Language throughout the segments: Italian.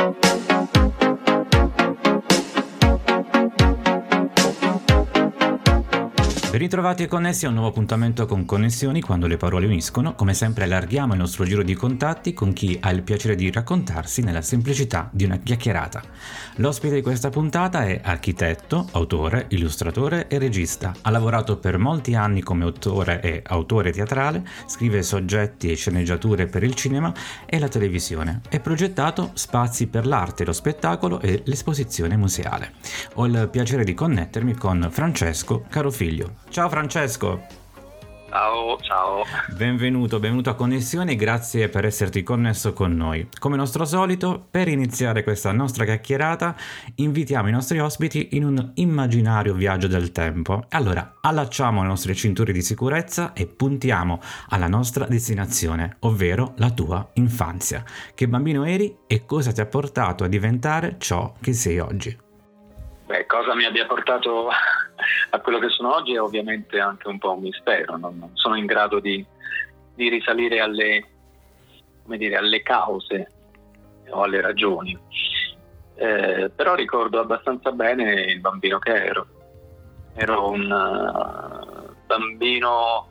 Ben ritrovati e connessi a un nuovo appuntamento con Connessioni quando le parole uniscono. Come sempre allarghiamo il nostro giro di contatti con chi ha il piacere di raccontarsi nella semplicità di una chiacchierata. L'ospite di questa puntata è architetto, autore, illustratore e regista. Ha lavorato per molti anni come autore e autore teatrale, scrive soggetti e sceneggiature per il cinema e la televisione e progettato spazi per l'arte, lo spettacolo e l'esposizione museale. Ho il piacere di connettermi con Francesco Carofiglio. Ciao Francesco. Ciao, ciao. Benvenuto, benvenuto a Connessioni, grazie per esserti connesso con noi. Come nostro solito, per iniziare questa nostra chiacchierata, invitiamo i nostri ospiti in un immaginario viaggio del tempo. Allora, allacciamo le nostre cinture di sicurezza e puntiamo alla nostra destinazione, ovvero la tua infanzia. Che bambino eri e cosa ti ha portato a diventare ciò che sei oggi? Beh, cosa mi abbia portato a quello che sono oggi è ovviamente anche un po' un mistero, non, non sono in grado di, di risalire alle, dire, alle, cause o alle ragioni. Eh, però ricordo abbastanza bene il bambino che ero. Ero un uh, bambino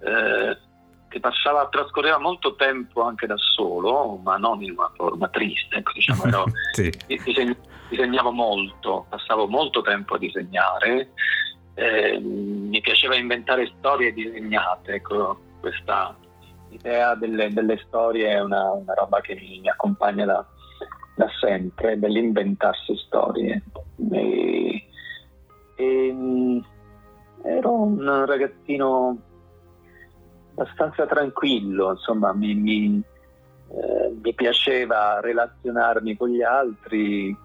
eh, che passava, trascorreva molto tempo anche da solo, ma non in una forma triste, ecco, diciamo, ero, sì. diseg- disegnavo molto, passavo molto tempo a disegnare, eh, mi piaceva inventare storie disegnate, ecco, questa idea delle, delle storie è una, una, roba che mi, mi accompagna da, da, sempre, dell'inventarsi storie. E, e, mm, ero un ragazzino abbastanza tranquillo, insomma mi, mi, eh, mi piaceva relazionarmi con gli altri,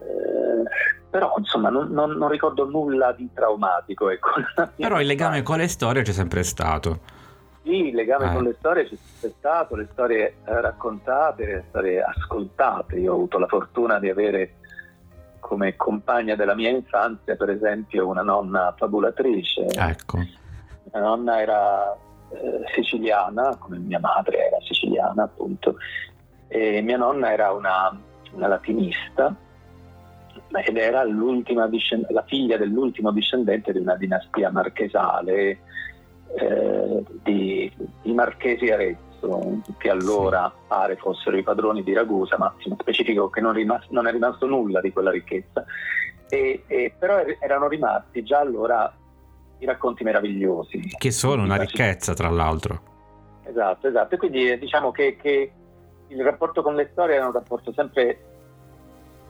eh, però insomma non, non, non, ricordo nulla di traumatico. Ecco. Però il legame con le storie c'è sempre stato. Sì, il legame eh. con le storie c'è sempre stato, le storie raccontate, le storie ascoltate. Io ho avuto la fortuna di avere come compagna della mia infanzia, per esempio, una nonna fabulatrice. Ecco. Mia nonna era eh, siciliana, come mia madre era siciliana appunto, e mia nonna era una, una latinista ed era la figlia dell'ultimo discendente di una dinastia marchesale eh, di, di, Marchesi Arezzo, che allora pare fossero i padroni di Ragusa, ma specifico che non, rimas- non è rimasto nulla di quella ricchezza. E, e, però er-, erano rimasti già allora i racconti meravigliosi. Che sono una ricchezza, tra l'altro. Esatto, esatto. E quindi eh, diciamo che, che il rapporto con le storie è un rapporto sempre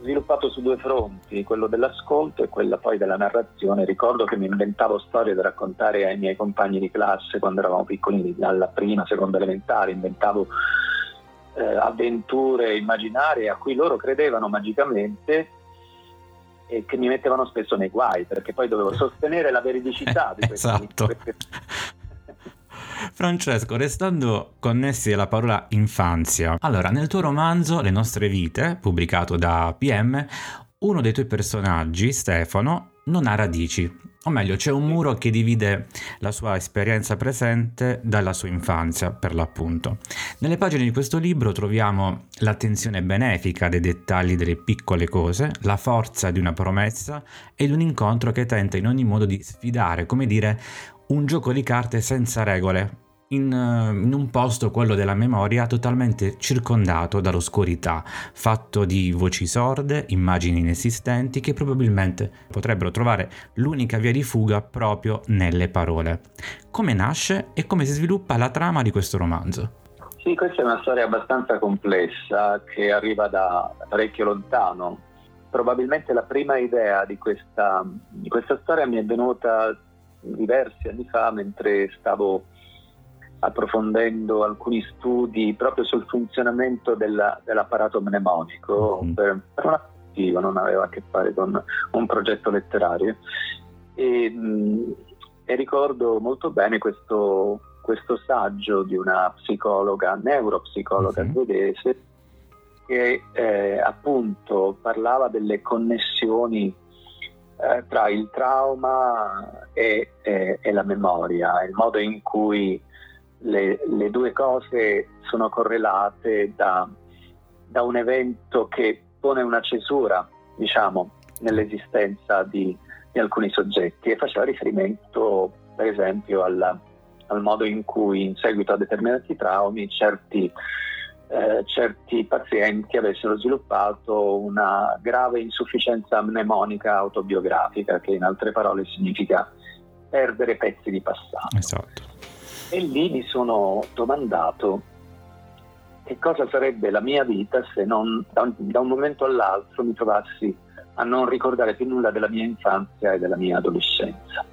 sviluppato su due fronti, quello dell'ascolto e quello poi della narrazione. Ricordo che mi inventavo storie da raccontare ai miei compagni di classe quando eravamo piccoli, alla prima, seconda elementare, inventavo eh, avventure immaginarie a cui loro credevano magicamente e che mi mettevano spesso nei guai perché poi dovevo sostenere la veridicità di queste, esatto. Queste... Francesco, restando connessi alla parola infanzia, allora nel tuo romanzo Le nostre vite, pubblicato da PM, uno dei tuoi personaggi, Stefano, non ha radici, o meglio, c'è un muro che divide la sua esperienza presente dalla sua infanzia, per l'appunto. Nelle pagine di questo libro troviamo l'attenzione benefica dei dettagli delle piccole cose, la forza di una promessa ed un incontro che tenta in ogni modo di sfidare, come dire, un gioco di carte senza regole, in, eh, in, un posto, quello della memoria, totalmente circondato dall'oscurità, fatto di voci sorde, immagini inesistenti che probabilmente potrebbero trovare l'unica via di fuga proprio nelle parole. Come nasce e come si sviluppa la trama di questo romanzo? Sì, questa è una storia abbastanza complessa che arriva da parecchio lontano. Probabilmente la prima idea di questa, di questa storia mi è venuta diversi anni fa mentre stavo approfondendo alcuni studi proprio sul funzionamento della, dell'apparato mnemonico mm. per, per una attiva, non aveva a che fare con un progetto letterario. E, mh, e ricordo molto bene questo, questo, saggio di una psicologa, neuropsicologa mm-hmm. svedese, che eh, appunto parlava delle connessioni eh, tra il trauma e, e, e, la memoria, il modo in cui le, le due cose sono correlate da, da un evento che pone una cesura, diciamo, nell'esistenza di, di alcuni soggetti e faceva riferimento, per esempio, alla, al modo in cui in seguito a determinati traumi certi, eh, certi pazienti avessero sviluppato una grave insufficienza mnemonica autobiografica, che in altre parole significa perdere pezzi di passato. Esatto. E lì mi sono domandato che cosa sarebbe la mia vita se non da un, da un momento all'altro mi trovassi a non ricordare più nulla della mia infanzia e della mia adolescenza.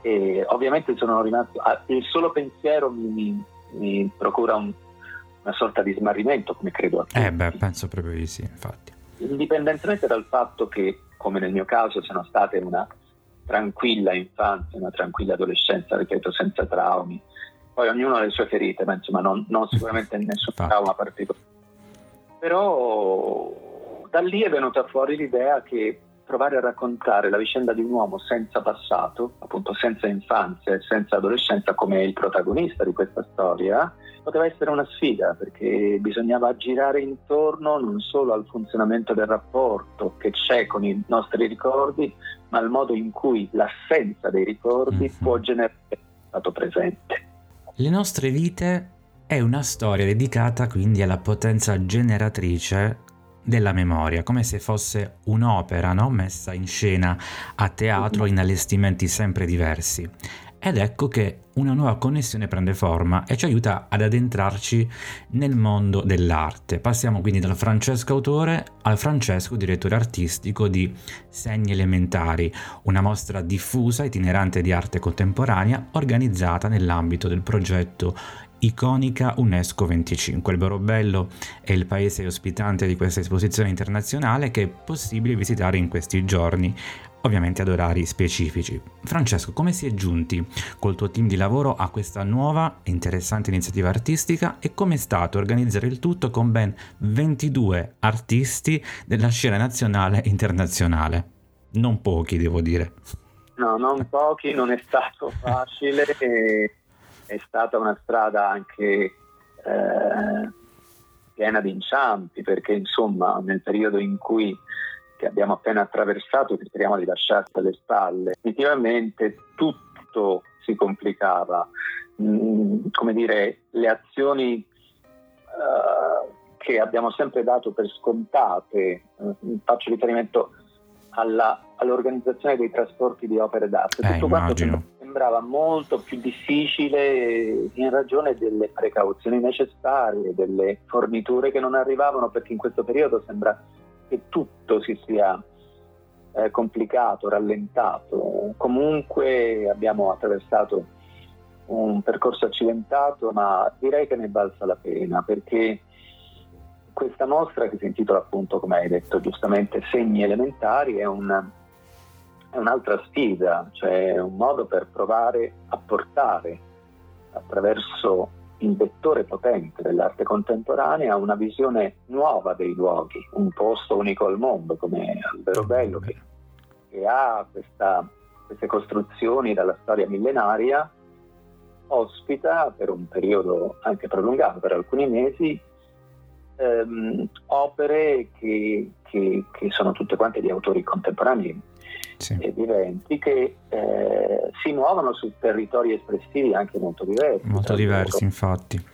E ovviamente sono rimasto, il solo pensiero mi, mi, mi procura un, una sorta di smarrimento, come credo a tutti. Eh beh, penso proprio di sì, infatti. Indipendentemente dal fatto che, come nel mio caso, siano state una tranquilla infanzia, una tranquilla adolescenza, ripeto, senza traumi. Poi ognuno ha le sue ferite, ma insomma non, non sicuramente nessun trauma particolare. Però da lì è venuta fuori l'idea che provare a raccontare la vicenda di un uomo senza passato, appunto senza infanzia e senza adolescenza come il protagonista di questa storia, poteva essere una sfida perché bisognava girare intorno non solo al funzionamento del rapporto che c'è con i nostri ricordi, ma al modo in cui l'assenza dei ricordi mm-hmm. può generare stato presente. Le nostre vite è una storia dedicata quindi alla potenza generatrice della memoria, come se fosse un'opera no? messa in scena a teatro in allestimenti sempre diversi. Ed ecco che una nuova connessione prende forma e ci aiuta ad addentrarci nel mondo dell'arte. Passiamo quindi dal Francesco autore al Francesco direttore artistico di Segni Elementari, una mostra diffusa itinerante di arte contemporanea organizzata nell'ambito del progetto iconica UNESCO 25. Il Borobello è il paese ospitante di questa esposizione internazionale che è possibile visitare in questi giorni, ovviamente ad orari specifici. Francesco, come si è giunti col tuo team di lavoro a questa nuova e interessante iniziativa artistica e come è stato organizzare il tutto con ben 22 artisti della scena nazionale e internazionale? Non pochi, devo dire. No, non pochi, non è stato facile. E è stata una strada anche eh, piena di inciampi, perché insomma nel periodo in cui che abbiamo appena attraversato, che speriamo di lasciarsi alle spalle, effettivamente tutto si complicava. Mm, come dire, le azioni uh, che abbiamo sempre dato per scontate, uh, faccio riferimento alla, all'organizzazione dei trasporti di opere d'arte, eh, tutto immagino. quanto sembrava molto più difficile in ragione delle precauzioni necessarie, delle forniture che non arrivavano, perché in questo periodo sembra che tutto si sia eh, complicato, rallentato. Comunque abbiamo attraversato un percorso accidentato, ma direi che ne balza la pena, perché questa mostra che si intitola appunto, come hai detto giustamente, Segni elementari, è un è un'altra sfida, cioè un modo per provare a portare attraverso il vettore potente dell'arte contemporanea una visione nuova dei luoghi, un posto unico al mondo come Albero Bello che, che ha questa, queste costruzioni dalla storia millenaria, ospita per un periodo anche prolungato, per alcuni mesi, ehm, opere che, che, che sono tutte quante di autori contemporanei sì. e viventi che eh, si muovono su territori espressivi anche molto diversi. Molto diversi, infatti.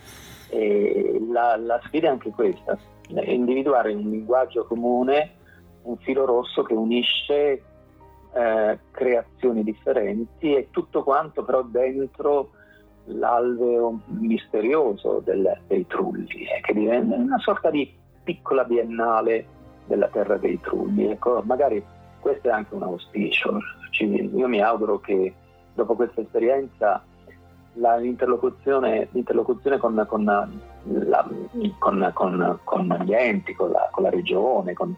La, la, sfida è anche questa, individuare un linguaggio comune, un filo rosso che unisce eh, creazioni differenti e tutto quanto però dentro l'alveo misterioso del, dei trulli, eh, che diventa una sorta di piccola biennale della terra dei trulli. Ecco, magari questo è anche un auspicio. Io mi auguro che dopo questa esperienza la, l'interlocuzione, l'interlocuzione con, con, la, con, con, gli enti, con la, la regione, con,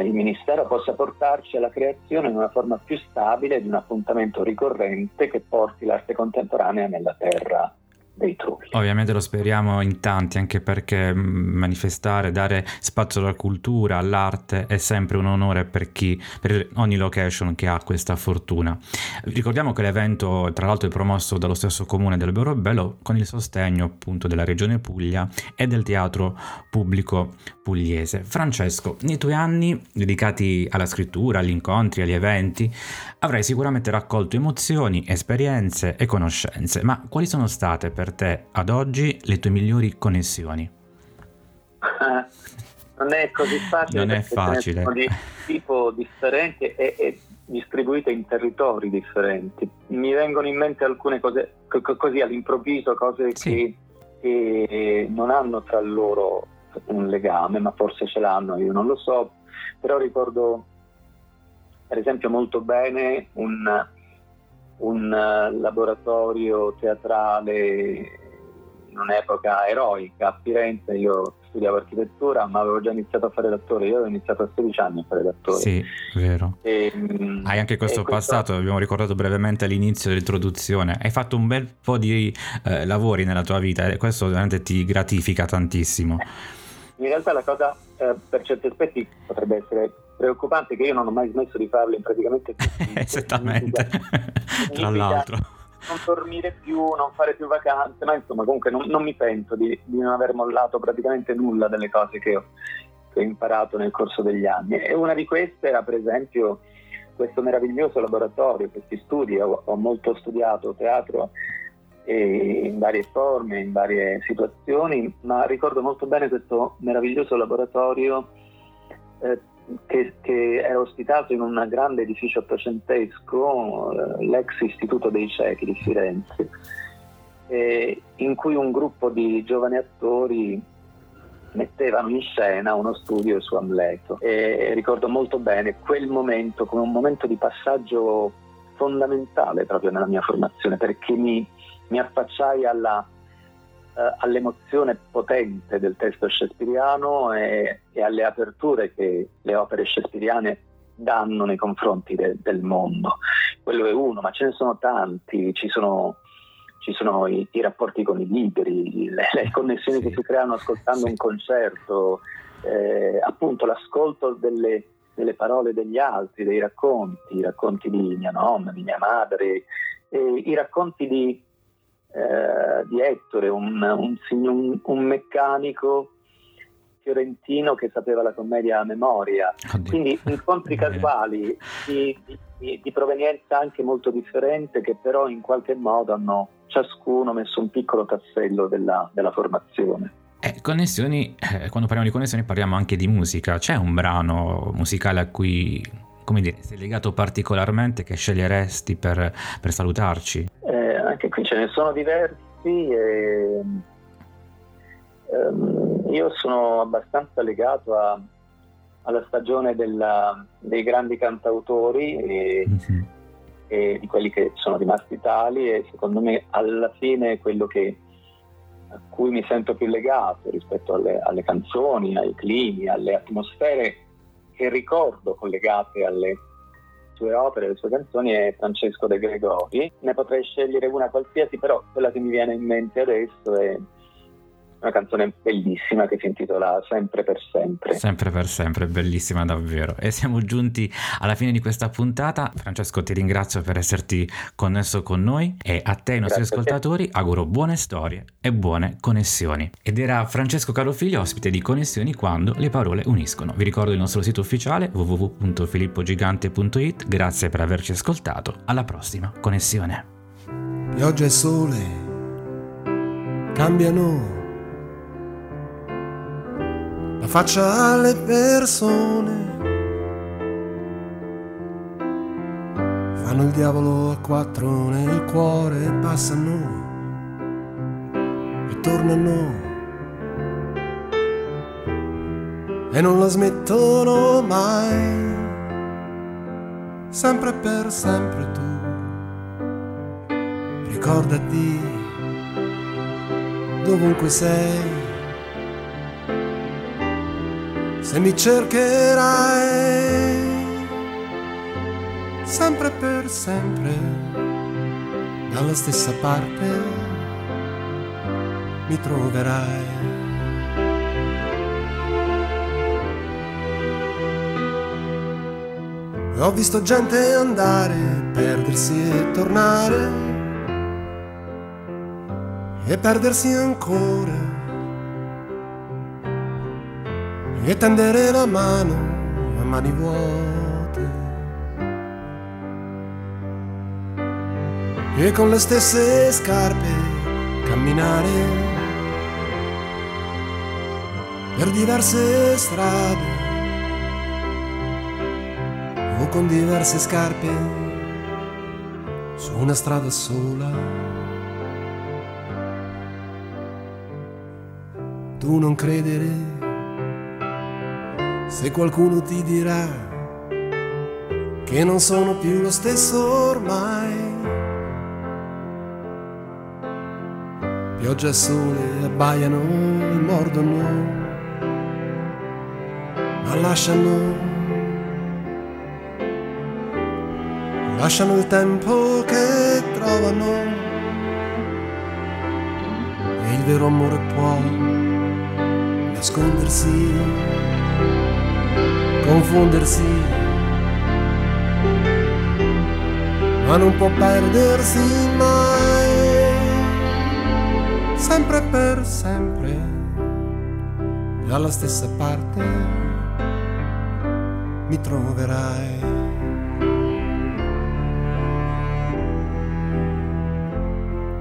il Ministero possa portarci alla creazione in una forma più stabile di un appuntamento ricorrente che porti l'arte contemporanea nella terra dei trulli. Ovviamente lo speriamo in tanti, anche perché mm, manifestare, dare spazio alla cultura, all'arte è sempre un onore per chi, per ogni location che ha questa fortuna. Ricordiamo che l'evento, tra l'altro, è promosso dallo stesso comune del Bello con il sostegno appunto della Regione Puglia e del Teatro Pubblico Pugliese. Francesco, nei tuoi anni dedicati alla scrittura, agli incontri, agli eventi, avrai sicuramente raccolto emozioni, esperienze e conoscenze, ma quali sono state per te ad oggi le tue migliori connessioni? non è così facile. Non è facile. Sono di tipo differente e, e, distribuite in territori differenti. Mi vengono in mente alcune cose così all'improvviso, cose sì. che, che non hanno tra loro un legame, ma forse ce l'hanno, io non lo so, però ricordo per esempio molto bene un, un laboratorio teatrale in un'epoca eroica a Firenze, io studiavo architettura ma avevo già iniziato a fare l'attore, io avevo iniziato a 16 anni a fare l'attore. Sì, vero. E, mm, Hai anche questo passato, questo... abbiamo ricordato brevemente all'inizio dell'introduzione, hai fatto un bel po' di eh, lavori nella tua vita e questo veramente ti gratifica tantissimo. In realtà la cosa eh, per certi aspetti potrebbe essere preoccupante che io non ho mai smesso di farlo in praticamente tutti. Esattamente, tra l'altro non dormire più, non fare più vacanze, ma insomma comunque non, non mi pento di, di, non aver mollato praticamente nulla delle cose che ho, che ho, imparato nel corso degli anni. E una di queste era per esempio questo meraviglioso laboratorio, questi studi, ho, ho molto studiato teatro in varie forme, in varie situazioni, ma ricordo molto bene questo meraviglioso laboratorio eh, che, che, è ospitato in un grande edificio ottocentesco, eh, l'ex Istituto dei Ciechi di Firenze, eh, in cui un gruppo di giovani attori mettevano in scena uno studio su Amleto. E ricordo molto bene quel momento come un momento di passaggio fondamentale proprio nella mia formazione, perché mi, mi affacciai alla eh, all'emozione potente del testo shakespeariano e, e, alle aperture che le opere shakespeariane danno nei confronti de, del mondo. Quello è uno, ma ce ne sono tanti, ci sono, ci sono i, i, rapporti con i libri, le, le connessioni sì. che si creano ascoltando sì. un concerto, eh, appunto l'ascolto delle, delle, parole degli altri, dei racconti, i racconti di mia nonna, di mia madre, i racconti di eh, di Ettore, un, un, un, meccanico fiorentino che sapeva la commedia a memoria. Oddio. Quindi incontri casuali di, di, di, provenienza anche molto differente che però in qualche modo hanno ciascuno messo un piccolo tassello della, della formazione. Eh, connessioni, eh, quando parliamo di connessioni parliamo anche di musica. C'è un brano musicale a cui, come dire, sei legato particolarmente che sceglieresti per, per salutarci? Anche qui ce ne sono diversi e um, io sono abbastanza legato a, alla stagione della, dei grandi cantautori e, mm-hmm. e, di quelli che sono rimasti tali e secondo me alla fine quello che, a cui mi sento più legato rispetto alle, alle canzoni, ai climi, alle atmosfere che ricordo collegate alle, sue opere, le sue canzoni è Francesco De Gregori. Ne potrei scegliere una qualsiasi, però quella che mi viene in mente adesso è una canzone bellissima che si intitola Sempre per sempre. Sempre per sempre, bellissima davvero. E siamo giunti alla fine di questa puntata. Francesco, ti ringrazio per esserti connesso con noi e a te ai nostri Grazie ascoltatori auguro buone storie e buone connessioni. Ed era Francesco Carofiglio, ospite di Connessioni quando le parole uniscono. Vi ricordo il nostro sito ufficiale www.filippogigante.it. Grazie per averci ascoltato. Alla prossima connessione. Pioggia e sole cambiano la faccia alle persone. Fanno il diavolo a quattro nel cuore e passano e tornano. E non la smettono mai, sempre per sempre tu. Ricordati dovunque sei se mi cercherai sempre per sempre dalla stessa parte mi troverai. Ho visto gente andare, perdersi e tornare e perdersi ancora e tendere la mano a mani vuote e con le stesse scarpe camminare per diverse strade o con diverse scarpe su una strada sola. Tu non credere se qualcuno ti dirà che non sono più lo stesso ormai. Pioggia e sole abbaiano e mordono, ma lasciano lasciano il tempo che trovano e il vero amore può nascondersi, confondersi, ma non può perdersi mai, sempre per sempre, dalla stessa parte mi troverai.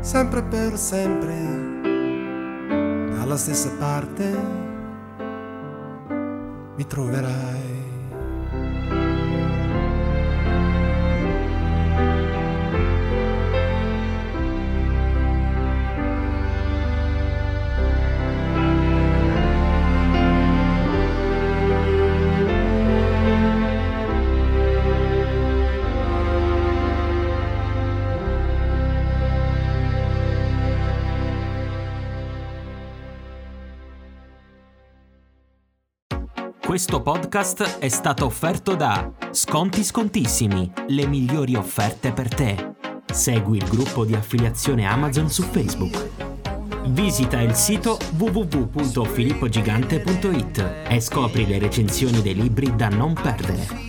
sempre per sempre, dalla stessa parte mi troverai. Questo podcast è stato offerto da Sconti Scontissimi, le migliori offerte per te. Segui il gruppo di affiliazione Amazon su Facebook. Visita il sito www.filippogigante.it e scopri le recensioni dei libri da non perdere.